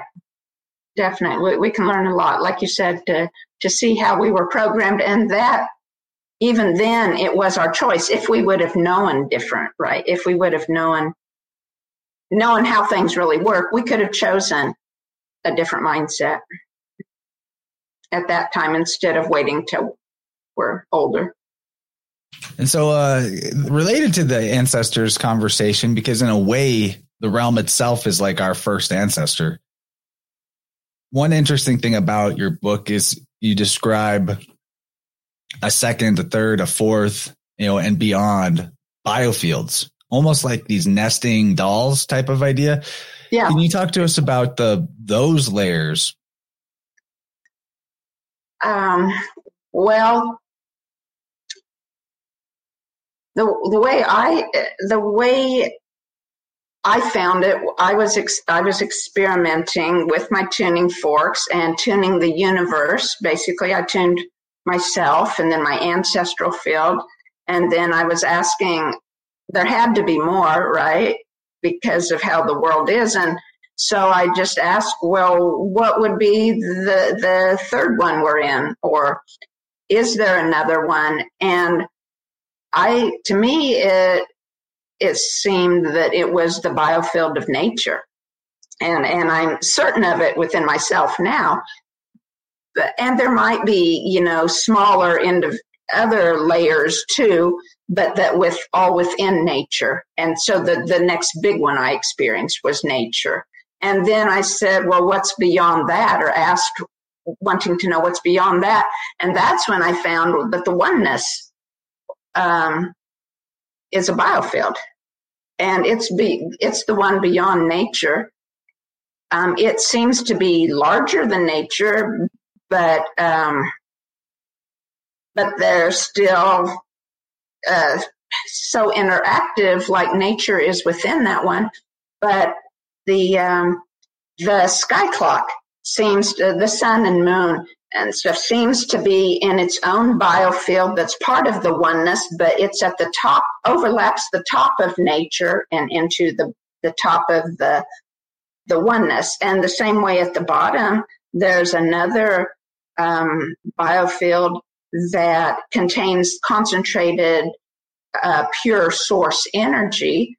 Definitely. We, we can learn a lot, like you said, to, to see how we were programmed. And that, even then, it was our choice. If we would have known different, right? If we would have known, knowing how things really work, we could have chosen a different mindset at that time instead of waiting till we're older. And so, uh, related to the ancestors conversation, because in a way, the realm itself is like our first ancestor. One interesting thing about your book is you describe a second, a third, a fourth, you know, and beyond biofields, almost like these nesting dolls type of idea. Yeah. Can you talk to us about the those layers? Um, well, the the way I the way I found it, I was ex- I was experimenting with my tuning forks and tuning the universe. Basically, I tuned myself and then my ancestral field, and then I was asking. There had to be more, right? Because of how the world is, and so I just asked, well, what would be the the third one we're in, or is there another one? And I, to me, it, it seemed that it was the biofield of nature. And, and I'm certain of it within myself now. But, and there might be, you know, smaller end of other layers too, but that with all within nature. And so the, the next big one I experienced was nature. And then I said, well, what's beyond that? Or asked, wanting to know what's beyond that. And that's when I found that the oneness um, is a biofield, and it's be it's the one beyond nature. Um, it seems to be larger than nature, but um, but they're still uh, so interactive, like nature is within that one. But the um, the sky clock seems to, the sun and moon and stuff seems to be in its own biofield that's part of the oneness, but it's at the top, overlaps the top of nature and into the, the top of the, the oneness. And the same way at the bottom, there's another um, biofield that contains concentrated uh, pure source energy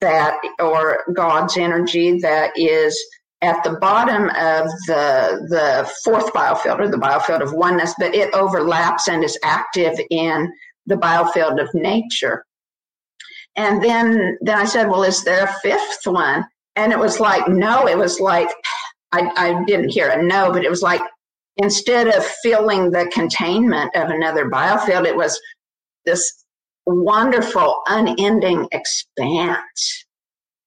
that, or God's energy that is at the bottom of the the fourth biofield or the biofield of oneness, but it overlaps and is active in the biofield of nature. And then then I said, well, is there a fifth one? And it was like, no, it was like I, I didn't hear a no, but it was like instead of feeling the containment of another biofield, it was this wonderful, unending expanse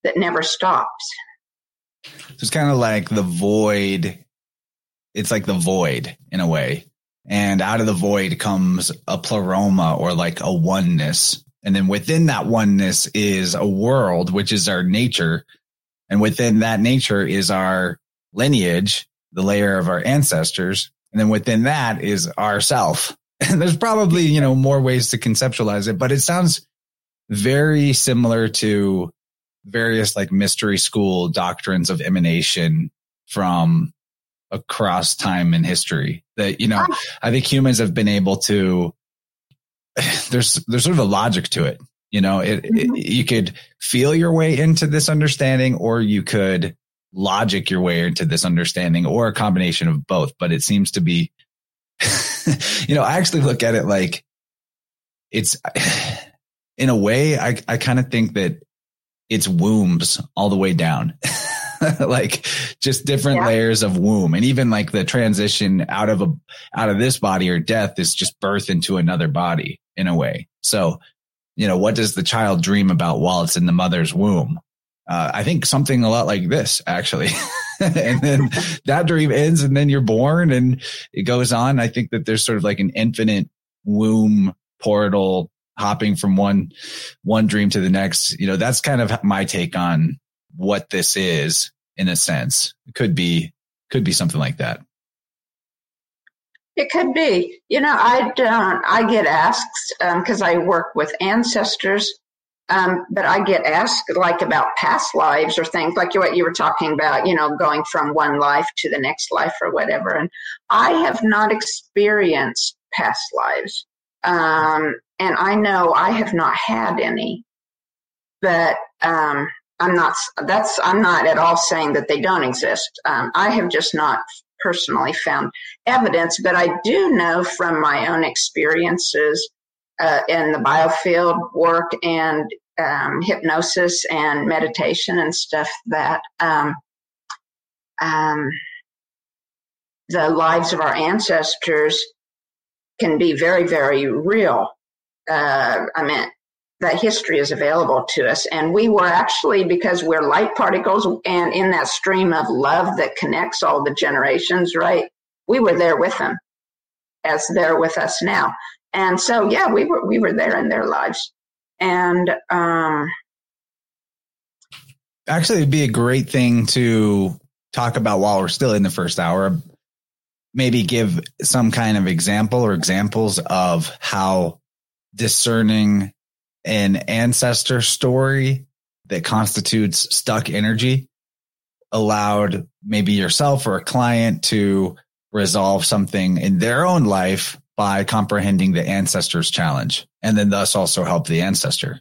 that never stops. It's kind of like the void. It's like the void in a way. And out of the void comes a pleroma or like a oneness. And then within that oneness is a world, which is our nature. And within that nature is our lineage, the layer of our ancestors. And then within that is ourself. <laughs> And there's probably, you know, more ways to conceptualize it, but it sounds very similar to various like mystery school doctrines of emanation from across time and history that you know i think humans have been able to <sighs> there's there's sort of a logic to it you know it, it, Mm-hmm. you could feel your way into this understanding or you could logic your way into this understanding or a combination of both but it seems to be <laughs> you know i actually look at it like it's <sighs> in a way i i kind of think that it's wombs all the way down. <laughs> Like just different Yeah. layers of womb. And even like the transition out of a out of this body or death is just birth into another body in a way. So you know what does the child dream about while it's in the mother's womb? Uh, i think something a lot like this actually. <laughs> And then <laughs> that dream ends and then you're born and it goes on. I think that there's sort of like an infinite womb portal hopping from one one dream to the next you know that's kind of my take on what this is in a sense it could be could be something like that It could be. You know, I don't, I get asked, because I work with ancestors, um, but I get asked like about past lives or things like what you were talking about, you know, going from one life to the next life or whatever. And I have not experienced past lives. Um, and I know I have not had any, but, um, I'm not, that's, I'm not at all saying that they don't exist. Um, I have just not personally found evidence, but I do know from my own experiences uh, in the biofield work and um, hypnosis and meditation and stuff that um, um, the lives of our ancestors can be very, very real. Uh, I mean, that history is available to us. And we were actually, because we're light particles and in that stream of love that connects all the generations, right? We were there with them as they're with us now. And so, yeah, we were, we were there in their lives. And, um, actually it'd be a great thing to talk about while we're still in the first hour maybe give some kind of example or examples of how discerning an ancestor story that constitutes stuck energy allowed maybe yourself or a client to resolve something in their own life by comprehending the ancestor's challenge and then thus also help the ancestor.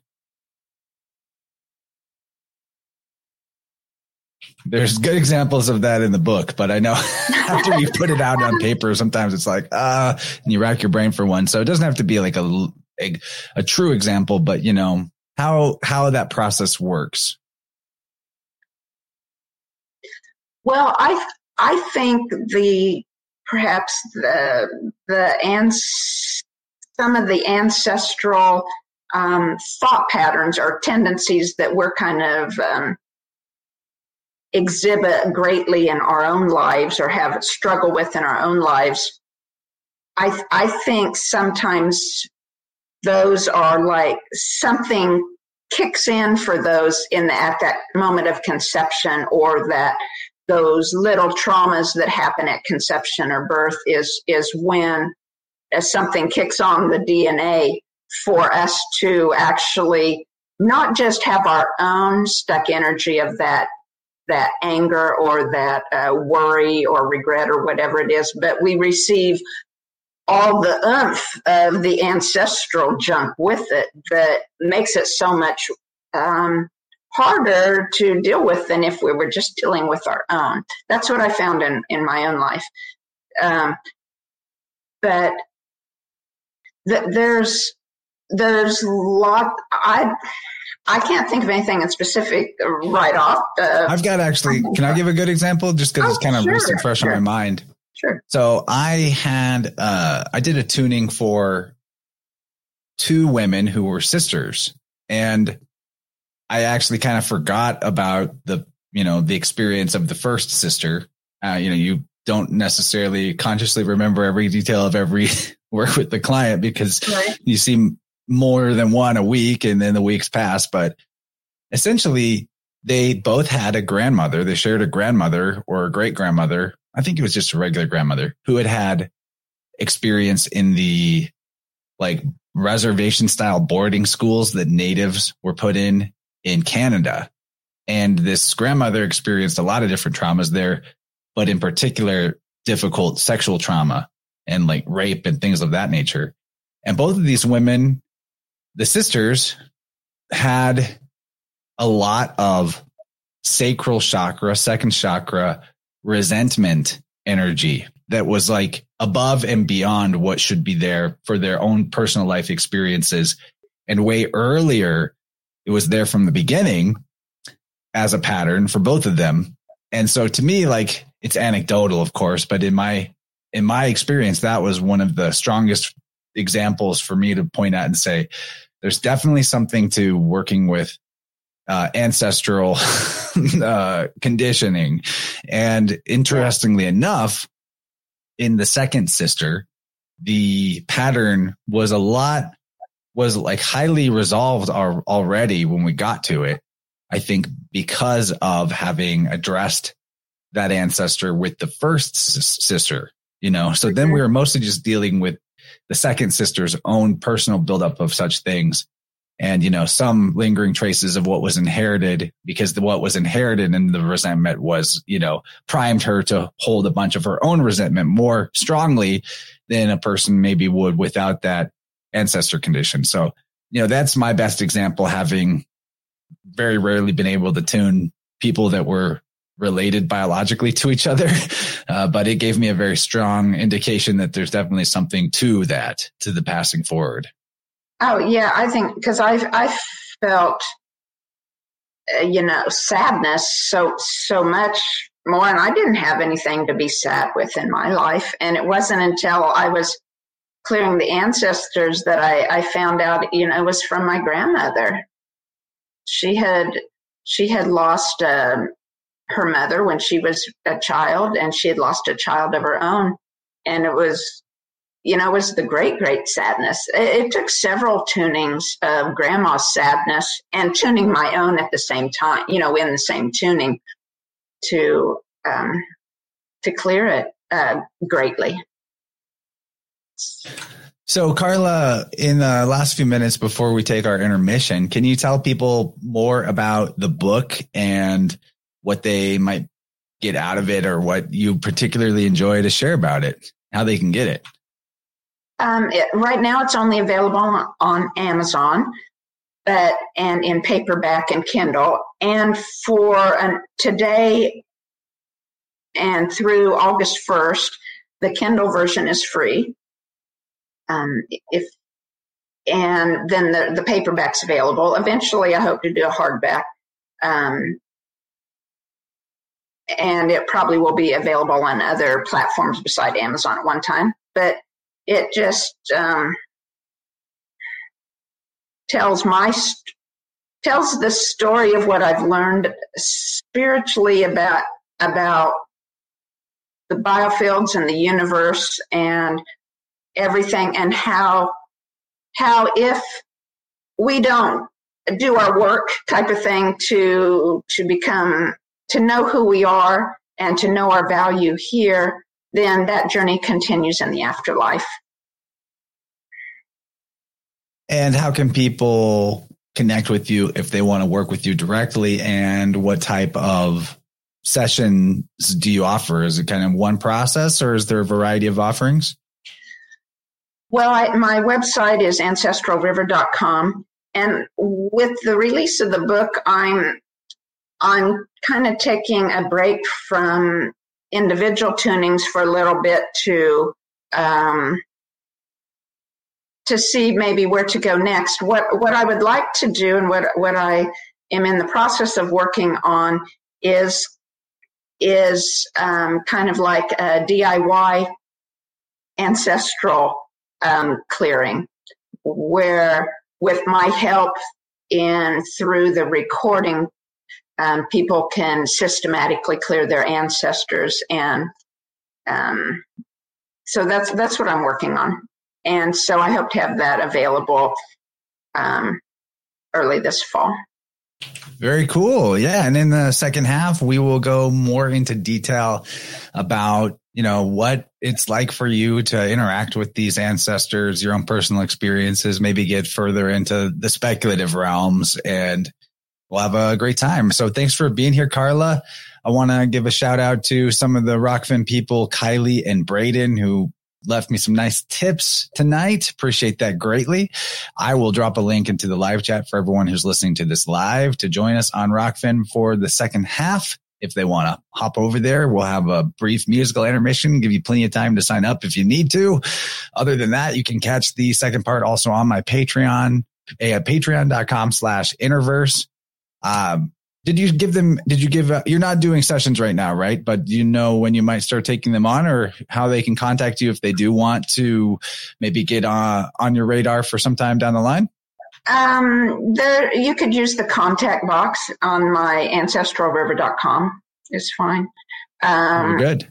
There's good examples of that in the book, but I know <laughs> after you put it out on paper, sometimes it's like, uh, and you rack your brain for one. So it doesn't have to be like a, a, a true example, but you know, how, how that process works. well, I, I think the, perhaps the, the ans, some of the ancestral, um, thought patterns or tendencies that we're kind of, um, exhibit greatly in our own lives or have struggle with in our own lives i i think sometimes those are like something kicks in for those in the, at that moment of conception or that those little traumas that happen at conception or birth is is when as something kicks on the DNA for us to actually not just have our own stuck energy of that that anger or that uh, worry or regret or whatever it is, but we receive all the oomph of the ancestral junk with it that makes it so much um, harder to deal with than if we were just dealing with our own. That's what I found in, in my own life. Um, but th- there's there's lot I I can't think of anything in specific right off. Uh, I've got actually, can I give a good example? Just because Oh, it's kind of sure, recent, fresh sure. on my mind. sure. So I had, uh, I did a tuning for two women who were sisters. And I actually kind of forgot about the, you know, the experience of the first sister. Uh, you know, you don't necessarily consciously remember every detail of every <laughs> work with the client because right. you see more than one a week and then the weeks pass. But essentially, they both had a grandmother. They shared a grandmother or a great grandmother. I think it was just a regular grandmother who had had experience in the like reservation style boarding schools that natives were put in in Canada. And this grandmother experienced a lot of different traumas there, but in particular, difficult sexual trauma and like rape and things of that nature. And both of these women, the sisters, had a lot of sacral chakra, second chakra resentment energy that was like above and beyond what should be there for their own personal life experiences. And way earlier, it was there from the beginning as a pattern for both of them. And so to me, like it's anecdotal, of course, but in my, in my experience, that was one of the strongest examples for me to point at and say, there's definitely something to working with uh, ancestral <laughs> uh, conditioning. And interestingly enough, in the second sister, the pattern was a lot, was like highly resolved already when we got to it. I think because of having addressed that ancestor with the first sister, you know, so then we were mostly just dealing with the second sister's own personal buildup of such things. And you know some lingering traces of what was inherited because the, what was inherited in the resentment was you know primed her to hold a bunch of her own resentment more strongly than a person maybe would without that ancestor condition. So you know that's my best example having very rarely been able to tune people that were related biologically to each other <laughs> uh, but it gave me a very strong indication that there's definitely something to that to the passing forward Oh yeah, I think because I've I felt uh, you know sadness so so much more, and I didn't have anything to be sad with in my life, and it wasn't until I was clearing the ancestors that I, I found out you know it was from my grandmother. She had she had lost uh, her mother when she was a child, and she had lost a child of her own, and it was you know, it was the great, great sadness. It, it, took several tunings of grandma's sadness and tuning my own at the same time, you know, in the same tuning to, um, to clear it, uh, greatly. So, Carla, in the last few minutes before we take our intermission, can you tell people more about the book and what they might get out of it or what you particularly enjoy to share about it, how they can get it? Um, it, right now, it's only available on, on Amazon, but and in paperback and Kindle. And for today and through August first, the Kindle version is free. Um, if and then the, the paperback's available. Eventually, I hope to do a hardback. Um, and it probably will be available on other platforms beside Amazon at one time. But it just um, tells my tells the story of what I've learned spiritually about about the biofields and the universe and everything and how how if we don't do our work type of thing to to become to know who we are and to know our value here then that journey continues in the afterlife. And how can people connect with you if they want to work with you directly? And what type of sessions do you offer? Is it kind of one process or is there a variety of offerings? Well, I, my website is ancestralriver.com. And with the release of the book, I'm I'm kind of taking a break from individual tunings for a little bit to um, to see maybe where to go next. What what I would like to do and what what I am in the process of working on is is um, kind of like a DIY ancestral um, clearing where with my help and through the recording, um, people can systematically clear their ancestors and um, so that's that's what I'm working on, and so I hope to have that available um, early this fall. Very cool. Yeah. And in the second half, we will go more into detail about, you know, what it's like for you to interact with these ancestors, your own personal experiences, maybe get further into the speculative realms and we'll have a great time. So thanks for being here, Carla. I want to give a shout out to some of the Rokfin people, Kylie and Braden, who left me some nice tips tonight. Appreciate that greatly. I will drop a link into the live chat for everyone who's listening to this live to join us on Rokfin for the second half. If they want to hop over there, we'll have a brief musical intermission, give you plenty of time to sign up if you need to. Other than that, you can catch the second part also on my Patreon eh, at patreon.com slash innerverse. Um, did you give them, did you give, uh, you're not doing sessions right now, right? But you know when you might start taking them on or how they can contact you if they do want to maybe get uh, on your radar for some time down the line? Um, there, you could use the contact box on my ancestralriver.com. It's fine. Um, good.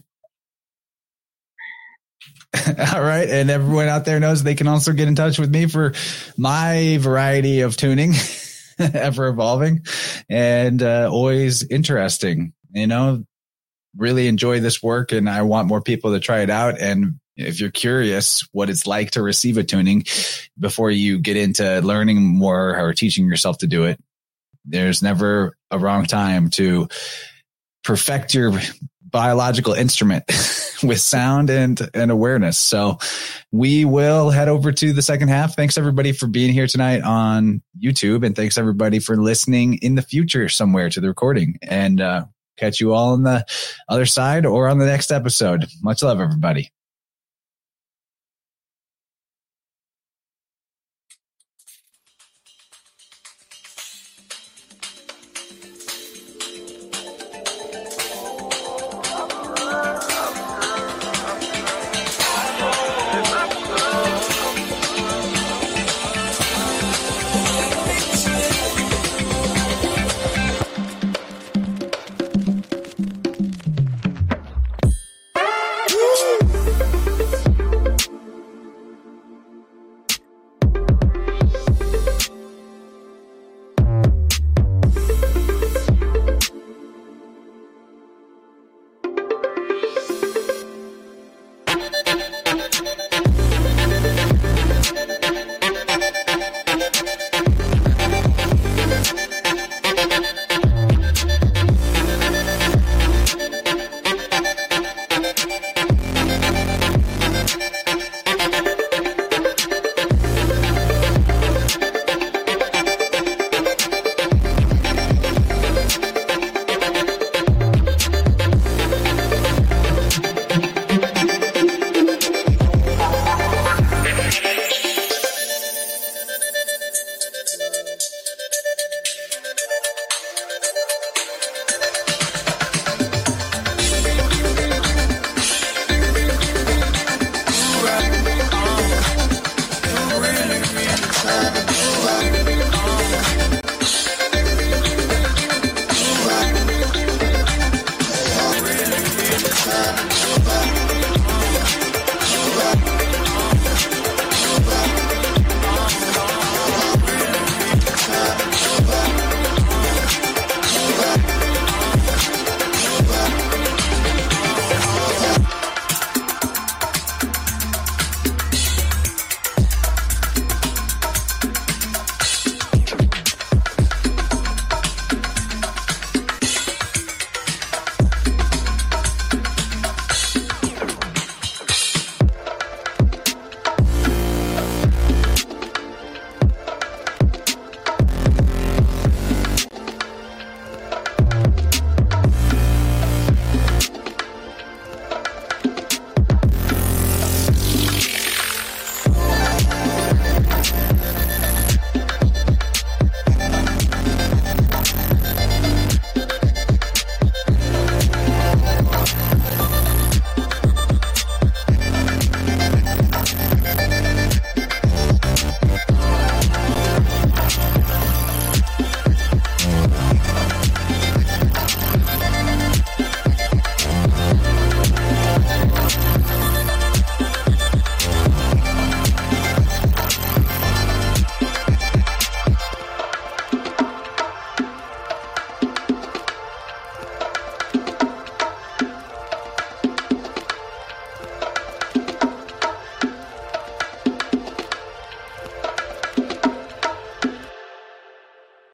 <laughs> All right. And everyone out there knows they can also get in touch with me for my variety of tuning. <laughs> <laughs> ever evolving and uh, always interesting. You know, really enjoy this work and I want more people to try it out. And if you're curious what it's like to receive a tuning before you get into learning more or teaching yourself to do it, there's never a wrong time to perfect your biological instrument <laughs> with sound and, and awareness. So we will head over to the second half. Thanks everybody for being here tonight on YouTube and thanks everybody for listening in the future somewhere to the recording and, uh, catch you all on the other side or on the next episode. Much love, everybody.